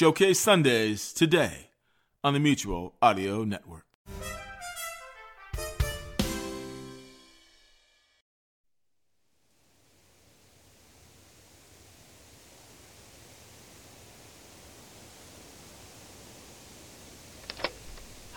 Showcase Sundays today on the Mutual Audio Network.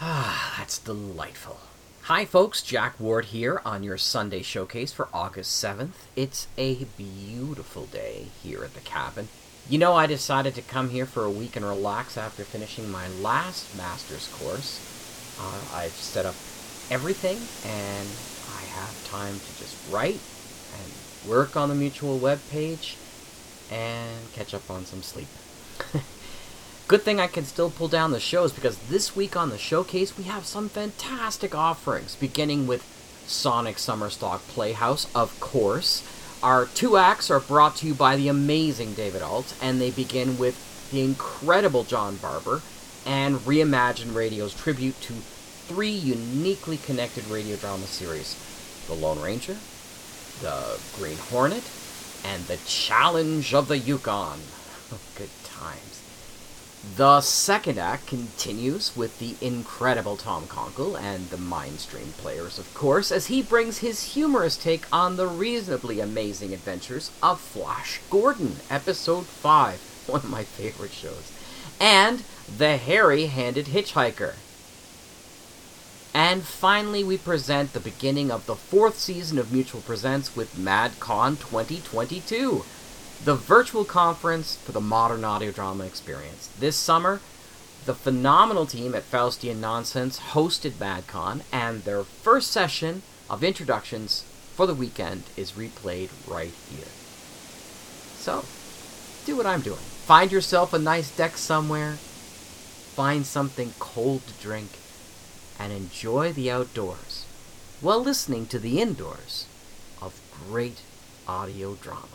Ah, that's delightful. Hi, folks. Jack Ward here on your Sunday showcase for August 7th. It's a beautiful day here at the cabin. You know, I decided to come here for a week and relax after finishing my last master's course. Uh, I've set up everything, and I have time to just write and work on the Mutual web page and catch up on some sleep. Good thing I can still pull down the shows because this week on the showcase we have some fantastic offerings, beginning with Sonic Summer Stock Playhouse, of course. Our two acts are brought to you by the amazing David Alt, and they begin with the incredible John Barber and Reimagine Radio's tribute to three uniquely connected radio drama series The Lone Ranger, The Green Hornet, and The Challenge of the Yukon. Good times. The second act continues with the incredible Tom Conkle and the Mindstream players, of course, as he brings his humorous take on the reasonably amazing adventures of Flash Gordon, Episode 5, one of my favorite shows, and The Hairy Handed Hitchhiker. And finally, we present the beginning of the fourth season of Mutual Presents with MadCon 2022 the virtual conference for the modern audio drama experience. This summer, the phenomenal team at Faustian Nonsense hosted MadCon, and their first session of introductions for the weekend is replayed right here. So, do what I'm doing. Find yourself a nice deck somewhere, find something cold to drink, and enjoy the outdoors while listening to the indoors of great audio drama.